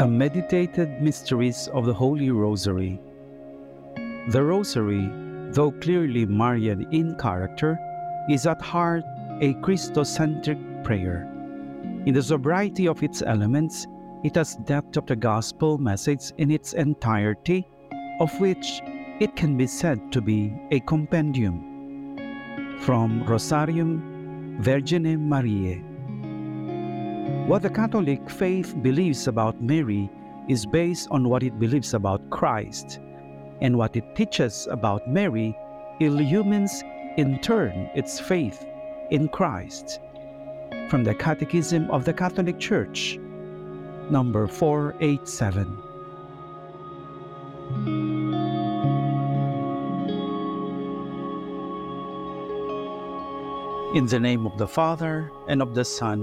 The Meditated Mysteries of the Holy Rosary. The Rosary, though clearly Marian in character, is at heart a Christocentric prayer. In the sobriety of its elements, it has depth of the gospel message in its entirety, of which it can be said to be a compendium. From Rosarium Virginis Mariae. What the Catholic faith believes about Mary is based on what it believes about Christ, and what it teaches about Mary illumines in turn its faith in Christ. From the Catechism of the Catholic Church, number 487. In the name of the Father, and of the Son,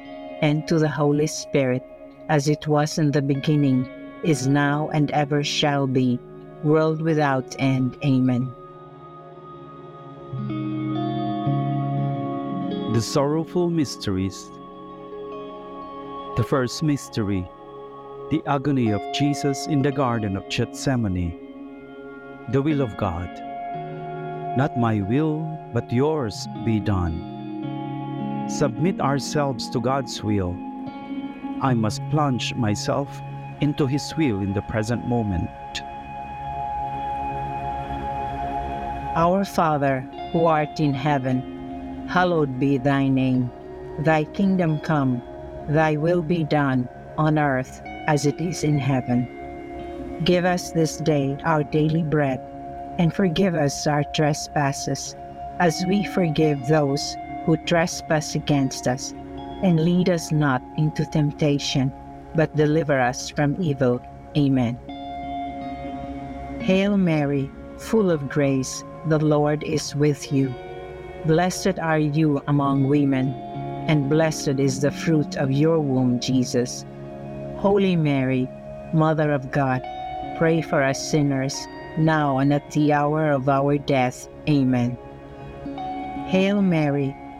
and to the Holy Spirit, as it was in the beginning, is now, and ever shall be, world without end. Amen. The Sorrowful Mysteries. The first mystery, the agony of Jesus in the Garden of Gethsemane. The will of God. Not my will, but yours be done submit ourselves to God's will. I must plunge myself into His will in the present moment. Our Father, who art in heaven, hallowed be thy name. Thy kingdom come, thy will be done, on earth as it is in heaven. Give us this day our daily bread, and forgive us our trespasses, as we forgive those who trespass against us, and lead us not into temptation, but deliver us from evil. Amen. Hail Mary, full of grace, the Lord is with you. Blessed are you among women, and blessed is the fruit of your womb, Jesus. Holy Mary, Mother of God, pray for us sinners, now and at the hour of our death. Amen. Hail Mary,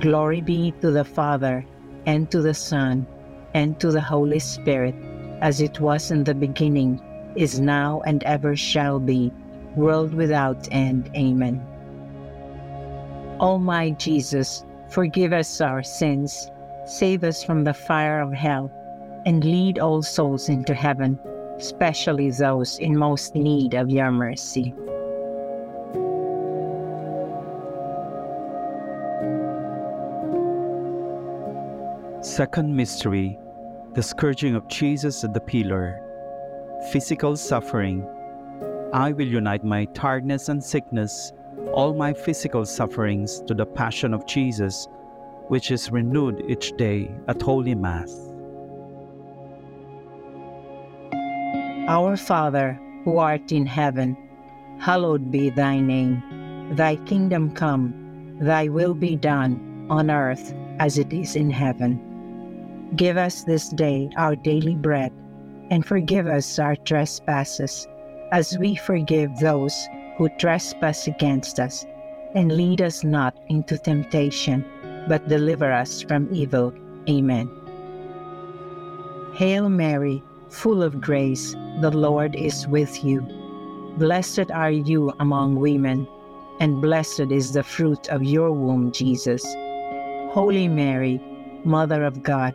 Glory be to the Father, and to the Son, and to the Holy Spirit, as it was in the beginning, is now, and ever shall be, world without end. Amen. O my Jesus, forgive us our sins, save us from the fire of hell, and lead all souls into heaven, especially those in most need of your mercy. Second mystery the scourging of Jesus at the pillar. Physical suffering. I will unite my tiredness and sickness, all my physical sufferings, to the passion of Jesus, which is renewed each day at Holy Mass. Our Father, who art in heaven, hallowed be thy name. Thy kingdom come, thy will be done, on earth as it is in heaven. Give us this day our daily bread, and forgive us our trespasses, as we forgive those who trespass against us. And lead us not into temptation, but deliver us from evil. Amen. Hail Mary, full of grace, the Lord is with you. Blessed are you among women, and blessed is the fruit of your womb, Jesus. Holy Mary, Mother of God,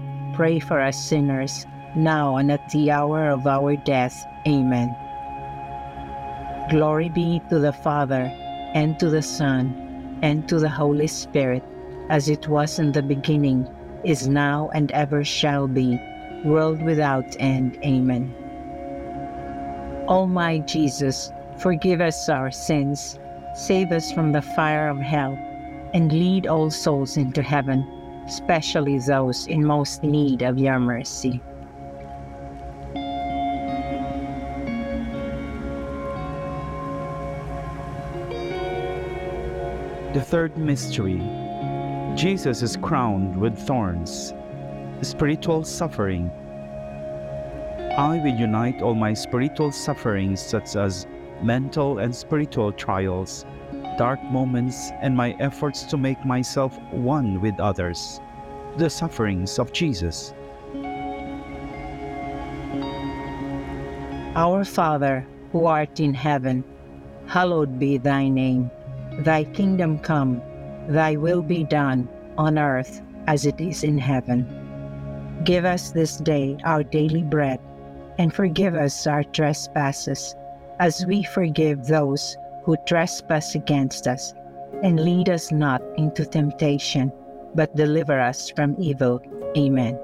pray for us sinners, now and at the hour of our death. Amen. Glory be to the Father, and to the Son, and to the Holy Spirit, as it was in the beginning, is now, and ever shall be, world without end. Amen. O my Jesus, forgive us our sins, save us from the fire of hell, and lead all souls into heaven, especially those in most need of your mercy. The third mystery. Jesus is crowned with thorns, spiritual suffering. I will unite all my spiritual sufferings, such as mental and spiritual trials, dark moments, and my efforts to make myself one with others, the sufferings of Jesus. Our Father, who art in heaven, hallowed be thy name. Thy kingdom come, thy will be done, on earth as it is in heaven. Give us this day our daily bread and forgive us our trespasses, as we forgive those who trespass against us. And lead us not into temptation, but deliver us from evil. Amen.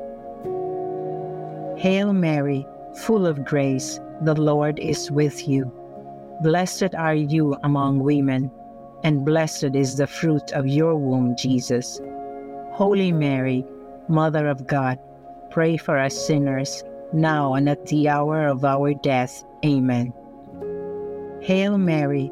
Hail Mary, full of grace, the Lord is with you. Blessed are you among women, and blessed is the fruit of your womb, Jesus. Holy Mary, Mother of God, pray for us sinners now and at the hour of our death. Amen. Hail Mary,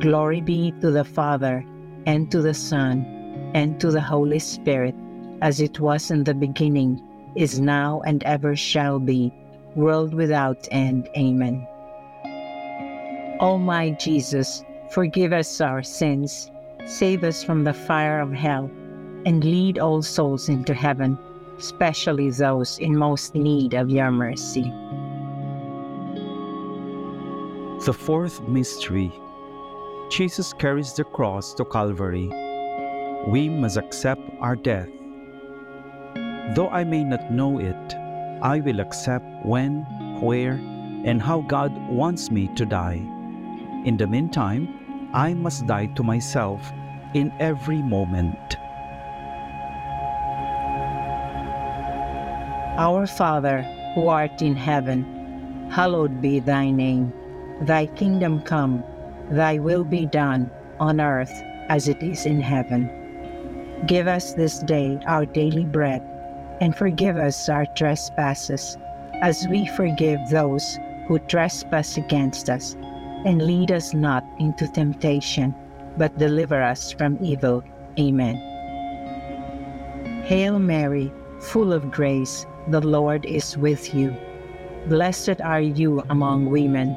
Glory be to the Father, and to the Son, and to the Holy Spirit, as it was in the beginning, is now, and ever shall be, world without end. Amen. O my Jesus, forgive us our sins, save us from the fire of hell, and lead all souls into heaven, especially those in most need of your mercy. The fourth mystery Jesus carries the cross to Calvary. We must accept our death. Though I may not know it, I will accept when, where, and how God wants me to die. In the meantime, I must die to myself in every moment. Our Father, who art in heaven, hallowed be thy name. Thy kingdom come, thy will be done, on earth as it is in heaven. Give us this day our daily bread, and forgive us our trespasses, as we forgive those who trespass against us and lead us not into temptation, but deliver us from evil. Amen. Hail Mary, full of grace, the Lord is with you. Blessed are you among women,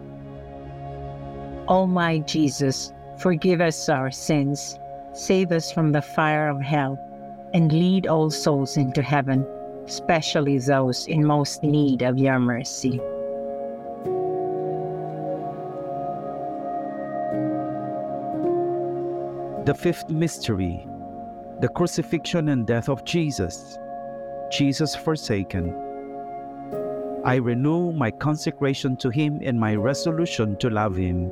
O my Jesus, forgive us our sins, save us from the fire of hell, and lead all souls into heaven, especially those in most need of your mercy. The fifth mystery, the crucifixion and death of Jesus. Jesus forsaken. I renew my consecration to Him and my resolution to love Him,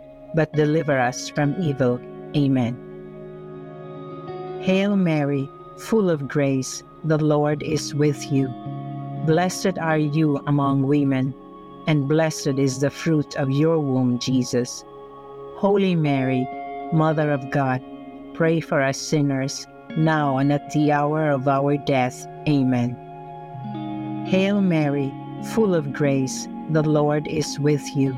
but deliver us from evil. Amen. Hail Mary, full of grace, the Lord is with you. Blessed are you among women, and blessed is the fruit of your womb, Jesus. Holy Mary, Mother of God, pray for us sinners, now and at the hour of our death. Amen. Hail Mary, full of grace, the Lord is with you.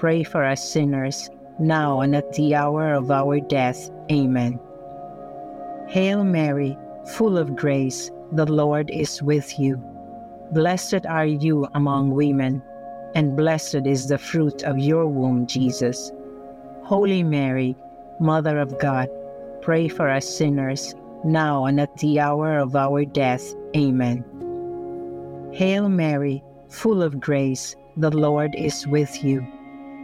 pray for us sinners, now and at the hour of our death. Amen. Hail Mary, full of grace, the Lord is with you. Blessed are you among women, and blessed is the fruit of your womb, Jesus. Holy Mary, Mother of God, pray for us sinners, now and at the hour of our death. Amen. Hail Mary, full of grace, the Lord is with you.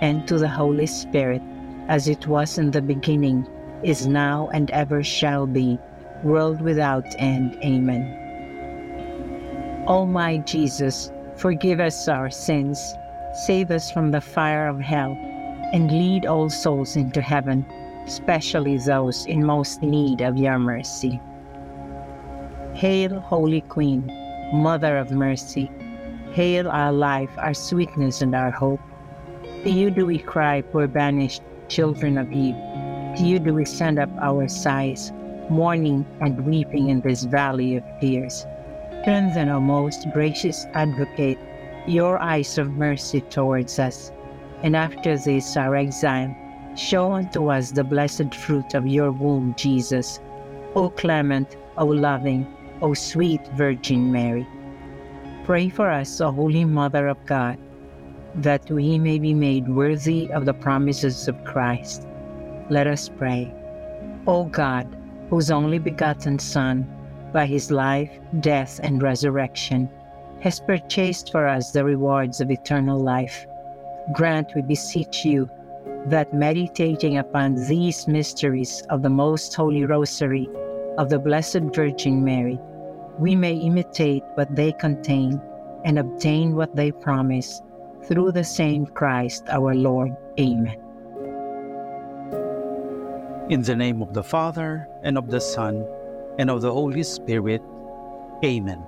and to the Holy Spirit, as it was in the beginning, is now, and ever shall be, world without end. Amen. O my Jesus, forgive us our sins, save us from the fire of hell, and lead all souls into heaven, especially those in most need of your mercy. Hail, Holy Queen, Mother of Mercy. Hail our life, our sweetness, and our hope. To you do we cry, poor banished children of Eve. To you do we send up our sighs, mourning and weeping in this valley of tears. Turn then, O most gracious advocate, your eyes of mercy towards us, and after this our exile, show unto us the blessed fruit of your womb, Jesus. O clement, O loving, O sweet Virgin Mary. Pray for us, O Holy Mother of God, that we may be made worthy of the promises of Christ. Let us pray. O God, whose only begotten Son, by his life, death, and resurrection, has purchased for us the rewards of eternal life, grant, we beseech you, that meditating upon these mysteries of the most holy rosary of the Blessed Virgin Mary, we may imitate what they contain and obtain what they promise through the same Christ our Lord. Amen. In the name of the Father, and of the Son, and of the Holy Spirit. Amen.